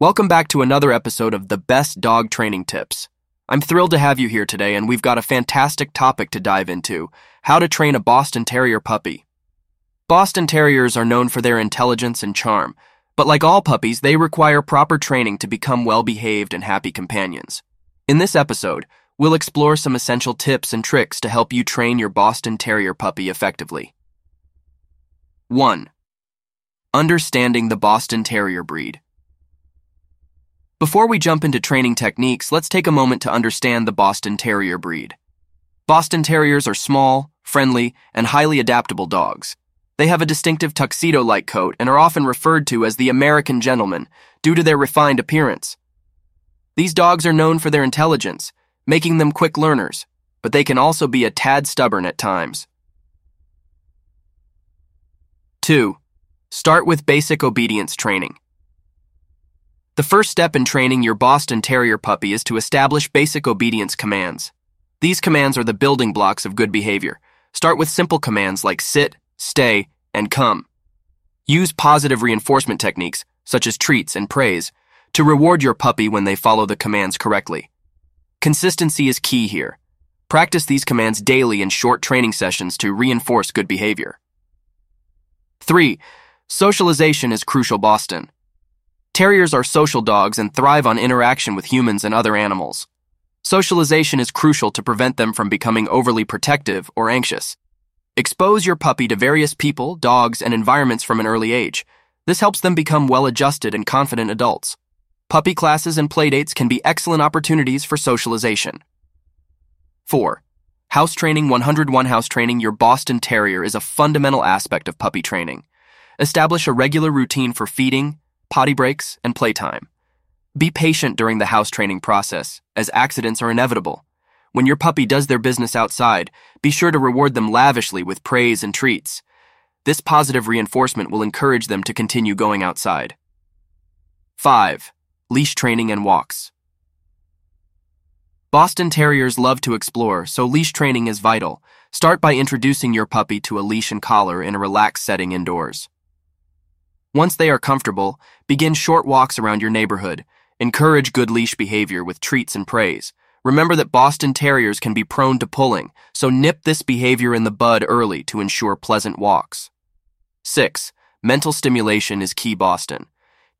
Welcome back to another episode of the best dog training tips. I'm thrilled to have you here today, and we've got a fantastic topic to dive into how to train a Boston Terrier puppy. Boston Terriers are known for their intelligence and charm, but like all puppies, they require proper training to become well behaved and happy companions. In this episode, we'll explore some essential tips and tricks to help you train your Boston Terrier puppy effectively. 1. Understanding the Boston Terrier breed. Before we jump into training techniques, let's take a moment to understand the Boston Terrier breed. Boston Terriers are small, friendly, and highly adaptable dogs. They have a distinctive tuxedo like coat and are often referred to as the American gentleman due to their refined appearance. These dogs are known for their intelligence, making them quick learners, but they can also be a tad stubborn at times. 2. Start with basic obedience training. The first step in training your Boston Terrier puppy is to establish basic obedience commands. These commands are the building blocks of good behavior. Start with simple commands like sit, stay, and come. Use positive reinforcement techniques, such as treats and praise, to reward your puppy when they follow the commands correctly. Consistency is key here. Practice these commands daily in short training sessions to reinforce good behavior. 3. Socialization is crucial Boston. Terriers are social dogs and thrive on interaction with humans and other animals. Socialization is crucial to prevent them from becoming overly protective or anxious. Expose your puppy to various people, dogs, and environments from an early age. This helps them become well adjusted and confident adults. Puppy classes and playdates can be excellent opportunities for socialization. 4. House Training 101 House Training Your Boston Terrier is a fundamental aspect of puppy training. Establish a regular routine for feeding, potty breaks, and playtime. Be patient during the house training process, as accidents are inevitable. When your puppy does their business outside, be sure to reward them lavishly with praise and treats. This positive reinforcement will encourage them to continue going outside. 5. Leash training and walks. Boston Terriers love to explore, so leash training is vital. Start by introducing your puppy to a leash and collar in a relaxed setting indoors. Once they are comfortable, begin short walks around your neighborhood. Encourage good leash behavior with treats and praise. Remember that Boston Terriers can be prone to pulling, so nip this behavior in the bud early to ensure pleasant walks. 6. Mental stimulation is key Boston.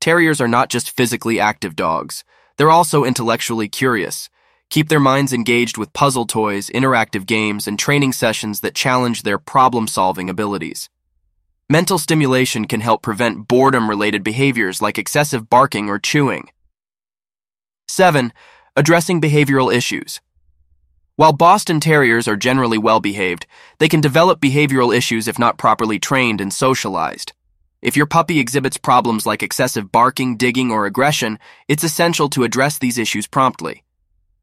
Terriers are not just physically active dogs, they're also intellectually curious. Keep their minds engaged with puzzle toys, interactive games, and training sessions that challenge their problem solving abilities. Mental stimulation can help prevent boredom related behaviors like excessive barking or chewing. 7. Addressing behavioral issues. While Boston Terriers are generally well behaved, they can develop behavioral issues if not properly trained and socialized. If your puppy exhibits problems like excessive barking, digging, or aggression, it's essential to address these issues promptly.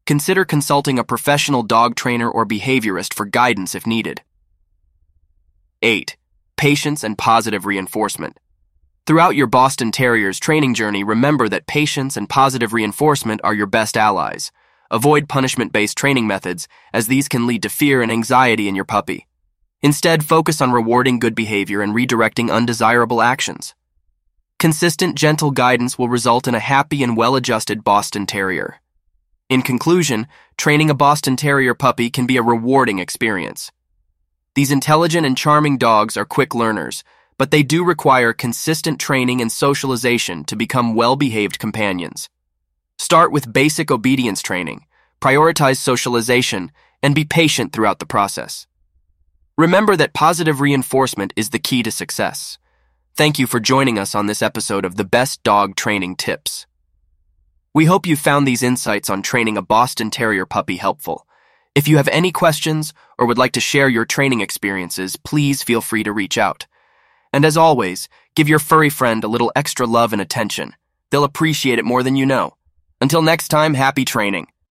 Consider consulting a professional dog trainer or behaviorist for guidance if needed. 8 patience, and positive reinforcement. Throughout your Boston Terrier's training journey, remember that patience and positive reinforcement are your best allies. Avoid punishment based training methods, as these can lead to fear and anxiety in your puppy. Instead, focus on rewarding good behavior and redirecting undesirable actions. Consistent, gentle guidance will result in a happy and well adjusted Boston Terrier. In conclusion, training a Boston Terrier puppy can be a rewarding experience. These intelligent and charming dogs are quick learners, but they do require consistent training and socialization to become well behaved companions. Start with basic obedience training, prioritize socialization, and be patient throughout the process. Remember that positive reinforcement is the key to success. Thank you for joining us on this episode of the Best Dog Training Tips. We hope you found these insights on training a Boston Terrier puppy helpful. If you have any questions or would like to share your training experiences, please feel free to reach out. And as always, give your furry friend a little extra love and attention. They'll appreciate it more than you know. Until next time, happy training.